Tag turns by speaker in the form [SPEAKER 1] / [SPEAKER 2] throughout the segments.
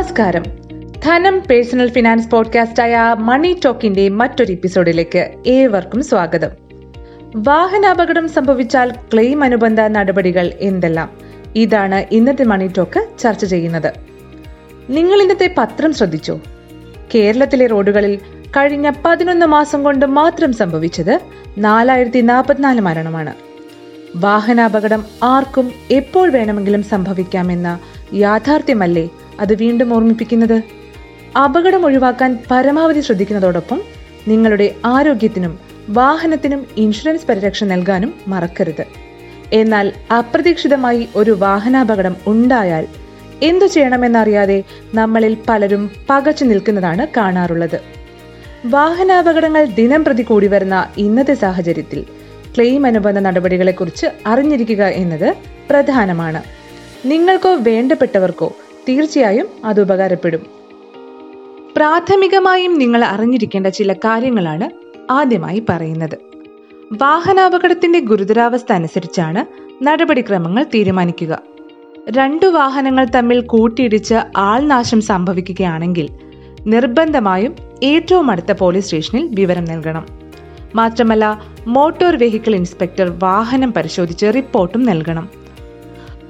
[SPEAKER 1] നമസ്കാരം. ധനം personal finance podcast ആയ മണി ടോക്കിന്റെ മറ്റൊരു എപ്പിസോഡിലേക്ക് ഏവർക്കും സ്വാഗതം. വാഹനാപകടം സംഭവിച്ചാൽ ക്ലെയിം അനുബന്ധ നടപടികൾ എന്തെല്ലാം? ഇതാണ് ഇന്നത്തെ മണി ടോക്ക് ചർച്ച ചെയ്യുന്നത്. നിങ്ങൾ ഇന്നത്തെ പത്രം ശ്രദ്ധിച്ചോ? കേരളത്തിലെ റോഡുകളിൽ കഴിഞ്ഞ പതിനൊന്ന് മാസം കൊണ്ട് മാത്രം സംഭവിച്ചത് നാലായിരത്തി നാൽപ്പത്തിനാല് മരണമാണ്. വാഹനാപകടം ആർക്കും എപ്പോൾ വേണമെങ്കിലും സംഭവിക്കാമെന്ന യാഥാർത്ഥ്യമല്ലേ അത് വീണ്ടും ഓർമ്മിപ്പിക്കുന്നത്. അപകടം ഒഴിവാക്കാൻ പരമാവധി ശ്രദ്ധിക്കുന്നതോടൊപ്പം നിങ്ങളുടെ ആരോഗ്യത്തിനും വാഹനത്തിനും ഇൻഷുറൻസ് പരിരക്ഷ നൽകാനും മറക്കരുത്. എന്നാൽ അപ്രതീക്ഷിതമായി ഒരു വാഹനാപകടം ഉണ്ടായാൽ എന്തു ചെയ്യണമെന്നറിയാതെ നമ്മളിൽ പലരും പകച്ചു നിൽക്കുന്നതാണ് കാണാറുള്ളത്. വാഹനാപകടങ്ങൾ ദിനം പ്രതി കൂടി വരുന്ന ഇന്നത്തെ സാഹചര്യത്തിൽ ക്ലെയിം അനുബന്ധ നടപടികളെക്കുറിച്ച് അറിഞ്ഞിരിക്കുക എന്നത് പ്രധാനമാണ്. നിങ്ങൾക്കോ വേണ്ടപ്പെട്ടവർക്കോ തീർച്ചയായും അത് ഉപകാരപ്പെടും. പ്രാഥമികമായും നിങ്ങൾ അറിഞ്ഞിരിക്കേണ്ട ചില കാര്യങ്ങളാണ് ആദ്യമായി പറയുന്നത്. വാഹനാപകടത്തിന്റെ ഗുരുതരാവസ്ഥ അനുസരിച്ചാണ് നടപടിക്രമങ്ങൾ തീരുമാനിക്കുക. രണ്ടു വാഹനങ്ങൾ തമ്മിൽ കൂട്ടിയിടിച്ച് ആൾനാശം സംഭവിക്കുകയാണെങ്കിൽ നിർബന്ധമായും ഏറ്റവും അടുത്ത പോലീസ് സ്റ്റേഷനിൽ വിവരം നൽകണം. മാത്രമല്ല മോട്ടോർ വെഹിക്കിൾ ഇൻസ്പെക്ടർ വാഹനം പരിശോധിച്ച് റിപ്പോർട്ടും നൽകണം.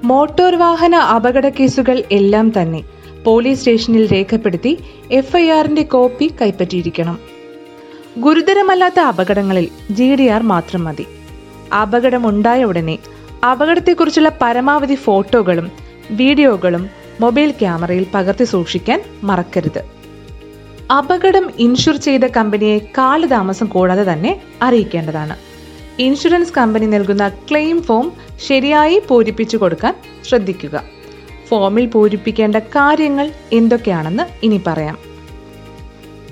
[SPEAKER 1] മോട്ടോർ വാഹന അപകട കേസുകൾ എല്ലാം തന്നെ പോലീസ് സ്റ്റേഷനിൽ രേഖപ്പെടുത്തി എഫ്ഐആറിന്റെ കോപ്പി കൈപ്പറ്റിയിരിക്കണം. ഗുരുതരമല്ലാത്ത അപകടങ്ങളിൽ ജി ഡി ആർ മാത്രം മതി. അപകടമുണ്ടായ ഉടനെ അപകടത്തെക്കുറിച്ചുള്ള പരമാവധി ഫോട്ടോകളും വീഡിയോകളും മൊബൈൽ ക്യാമറയിൽ പകർത്തി സൂക്ഷിക്കാൻ മറക്കരുത്. അപകടം ഇൻഷുർ ചെയ്ത കമ്പനിയെ കാലതാമസം കൂടാതെ തന്നെ അറിയിക്കേണ്ടതാണ്. ഇൻഷുറൻസ് കമ്പനി നൽകുന്ന ക്ലെയിം ഫോം ശരിയായി പൂരിപ്പിച്ചു കൊടുക്കാൻ ശ്രദ്ധിക്കുക. ഫോമിൽ പൂരിപ്പിക്കേണ്ട കാര്യങ്ങൾ എന്തൊക്കെയാണെന്ന് ഇനി പറയാം.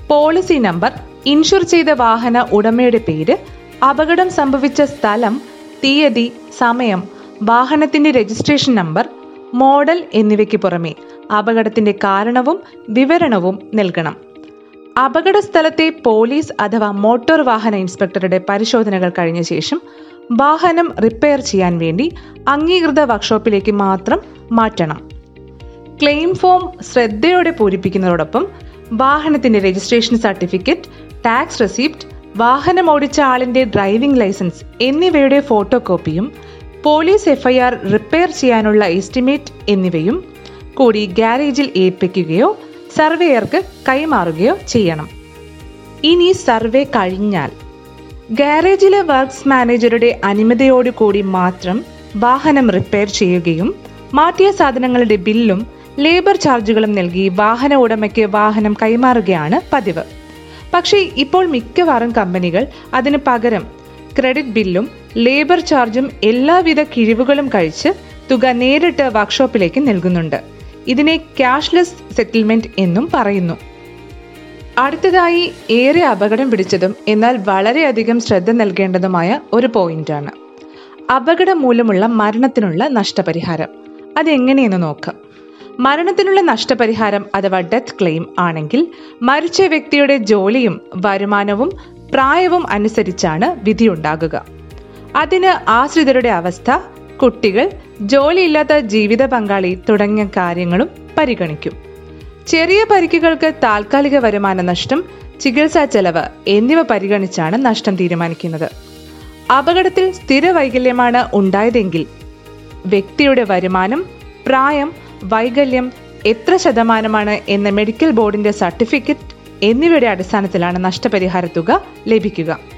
[SPEAKER 1] പോളിസി നമ്പർ ഇൻഷുർ ചെയ്ത വാഹന ഉടമയുടെ പേര് അപകടം സംഭവിച്ച സ്ഥലം തീയതി സമയം വാഹനത്തിന്റെ രജിസ്ട്രേഷൻ നമ്പർ മോഡൽ എന്നിവയ്ക്ക് പുറമെ അപകടത്തിന്റെ കാരണവും വിവരണവും നൽകണം. അപകട സ്ഥലത്തെ പോലീസ് അഥവാ മോട്ടോർ വാഹന ഇൻസ്പെക്ടറുടെ പരിശോധനകൾ കഴിഞ്ഞ ശേഷം വാഹനം റിപ്പയർ ചെയ്യാൻ വേണ്ടി അംഗീകൃത വർക്ക്ഷോപ്പിലേക്ക് മാത്രം മാറ്റണം. ക്ലെയിം ഫോം ശ്രദ്ധയോടെ പൂരിപ്പിക്കുന്നതോടൊപ്പം വാഹനത്തിന്റെ രജിസ്ട്രേഷൻ സർട്ടിഫിക്കറ്റ് ടാക്സ് റെസിപ്റ്റ് വാഹനം ഓടിച്ച ആളിന്റെ ഡ്രൈവിംഗ് ലൈസൻസ് എന്നിവയുടെ ഫോട്ടോ കോപ്പിയും പോലീസ് എഫ്ഐആർ റിപ്പയർ ചെയ്യാനുള്ള എസ്റ്റിമേറ്റ് എന്നിവയും കൂടി ഗാരേജിൽ ഏൽപ്പിക്കുകയോ സർവേയർക്ക് കൈമാറുകയോ ചെയ്യണം. ഇനി സർവേ കഴിഞ്ഞാൽ ഗാരേജിലെ വർക്ക്സ് മാനേജറുടെ അനുമതിയോടുകൂടി മാത്രം വാഹനം റിപ്പയർ ചെയ്യുകയും മാറ്റിയ സാധനങ്ങളുടെ ബില്ലും ലേബർ ചാർജുകളും നൽകി വാഹന ഉടമയ്ക്ക് വാഹനം കൈമാറുകയാണ് പതിവ്. പക്ഷേ ഇപ്പോൾ മിക്കവാറും കമ്പനികൾ അതിന് പകരം ക്രെഡിറ്റ് ബില്ലും ലേബർ ചാർജും എല്ലാവിധ കിഴിവുകളും കഴിച്ച് തുക നേരിട്ട് വർക്ക്ഷോപ്പിലേക്ക് നൽകുന്നുണ്ട്. ഇതിനെ ക്യാഷ്ലെസ് സെറ്റിൽമെന്റ് എന്നും പറയുന്നു. അടുത്തതായി ഏറെ അപകടം പിടിച്ചതും എന്നാൽ വളരെയധികം ശ്രദ്ധ നൽകേണ്ടതുമായ ഒരു പോയിന്റാണ്. അപകടം മൂലമുള്ള മരണത്തിനുള്ള നഷ്ടപരിഹാരം. അതെങ്ങനെയെന്ന് നോക്കാം. മരണത്തിനുള്ള നഷ്ടപരിഹാരം അഥവാ ഡെത്ത് ക്ലെയിം ആണെങ്കിൽ മരിച്ച വ്യക്തിയുടെ ജോലിയും വരുമാനവും പ്രായവും അനുസരിച്ചാണ് വിധിയുണ്ടാകുക. അതിന് ആശ്രിതരുടെ അവസ്ഥ കുട്ടികൾ ജോലിയില്ലാത്ത ജീവിത പങ്കാളി തുടങ്ങിയ കാര്യങ്ങളും പരിഗണിക്കും. ചെറിയ പരിക്കുകൾക്ക് താൽക്കാലിക വരുമാന നഷ്ടം ചികിത്സാ ചെലവ് എന്നിവ പരിഗണിച്ചാണ് നഷ്ടം തീരുമാനിക്കുന്നത്. അപകടത്തിൽ സ്ഥിര വൈകല്യമാണ് ഉണ്ടായതെങ്കിൽ വ്യക്തിയുടെ വരുമാനം പ്രായം വൈകല്യം എത്ര ശതമാനമാണ് എന്ന മെഡിക്കൽ ബോർഡിന്റെ സർട്ടിഫിക്കറ്റ് എന്നിവയുടെ അടിസ്ഥാനത്തിലാണ് നഷ്ടപരിഹാര തുക ലഭിക്കുക.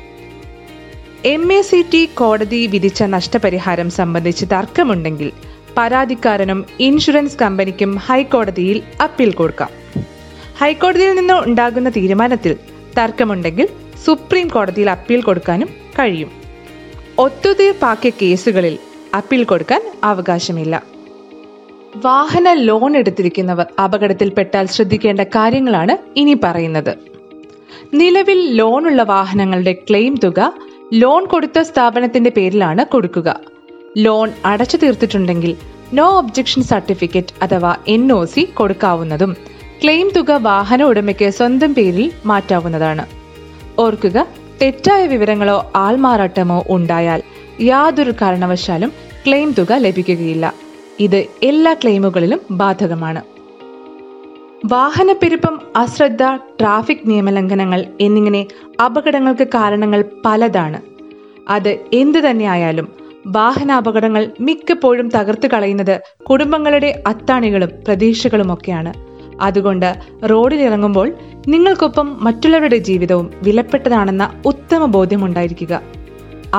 [SPEAKER 1] എം എ സി ടി കോടതി വിധിച്ച നഷ്ടപരിഹാരം സംബന്ധിച്ച് തർക്കമുണ്ടെങ്കിൽ പരാതിക്കാരനും ഇൻഷുറൻസ് കമ്പനിക്കും ഹൈക്കോടതിയിൽ അപ്പീൽ കൊടുക്കാം. ഹൈക്കോടതിയിൽ നിന്ന് ഉണ്ടാകുന്ന തീരുമാനത്തിൽ തർക്കമുണ്ടെങ്കിൽ സുപ്രീം കോടതിയിൽ അപ്പീൽ കൊടുക്കാനും കഴിയും. ഒത്തുതീർപ്പാക്കിയ കേസുകളിൽ അപ്പീൽ കൊടുക്കാൻ അവകാശമില്ല. വാഹന ലോൺ എടുത്തിരിക്കുന്നവർ അപകടത്തിൽപ്പെട്ടാൽ ശ്രദ്ധിക്കേണ്ട കാര്യങ്ങളാണ് ഇനി പറയുന്നത്. നിലവിൽ ലോണുള്ള വാഹനങ്ങളുടെ ക്ലെയിം തുക ലോൺ കൊടുത്ത സ്ഥാപനത്തിന്റെ പേരിലാണ് കൊടുക്കുക. ലോൺ അടച്ചു തീർത്തിട്ടുണ്ടെങ്കിൽ നോ ഒബ്ജക്ഷൻ സർട്ടിഫിക്കറ്റ് അഥവാ എൻ ഒ സി കൊടുക്കാവുന്നതും ക്ലെയിം തുക വാഹന ഉടമയ്ക്ക് സ്വന്തം പേരിൽ മാറ്റാവുന്നതാണ്. ഓർക്കുക തെറ്റായ വിവരങ്ങളോ ആൾമാറാട്ടമോ ഉണ്ടായാൽ യാതൊരു കാരണവശാലും ക്ലെയിം തുക ലഭിക്കുകയില്ല. ഇത് എല്ലാ ക്ലെയിമുകളിലും ബാധകമാണ്. വാഹനപ്പെരുപ്പം അശ്രദ്ധ ട്രാഫിക് നിയമലംഘനങ്ങൾ എന്നിങ്ങനെ അപകടങ്ങൾക്ക് കാരണങ്ങൾ പലതാണ്. അത് എന്തു തന്നെയായാലും വാഹനാപകടങ്ങൾ മിക്കപ്പോഴും തകർത്തു കളയുന്നത് കുടുംബങ്ങളുടെ അത്താണികളും പ്രതീക്ഷകളുമൊക്കെയാണ് അതുകൊണ്ട് റോഡിലിറങ്ങുമ്പോൾ നിങ്ങൾക്കൊപ്പം മറ്റുള്ളവരുടെ ജീവിതവും വിലപ്പെട്ടതാണെന്ന ഉത്തമ ബോധ്യമുണ്ടായിരിക്കുക.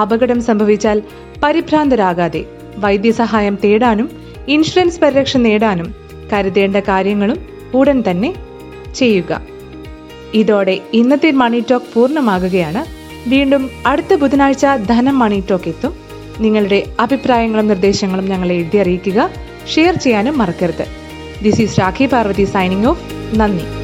[SPEAKER 1] അപകടം സംഭവിച്ചാൽ പരിഭ്രാന്തരാകാതെ വൈദ്യസഹായം തേടാനും ഇൻഷുറൻസ് പരിരക്ഷ നേടാനും കരുതേണ്ട കാര്യങ്ങളും ഉടൻ തന്നെ ചെയ്യുക. ഇതോടെ ഇന്നത്തെ മണി ടോക്ക് പൂർണമാകുകയാണ്. വീണ്ടും അടുത്ത ബുധനാഴ്ച ധനം മണി ടോക്ക് എത്തും. നിങ്ങളുടെ അഭിപ്രായങ്ങളും നിർദ്ദേശങ്ങളും ഞങ്ങളെ എഴുതി അറിയിക്കുക. ഷെയർ ചെയ്യാനും മറക്കരുത്. This is Rakhi Parvathy signing off നന്ദി.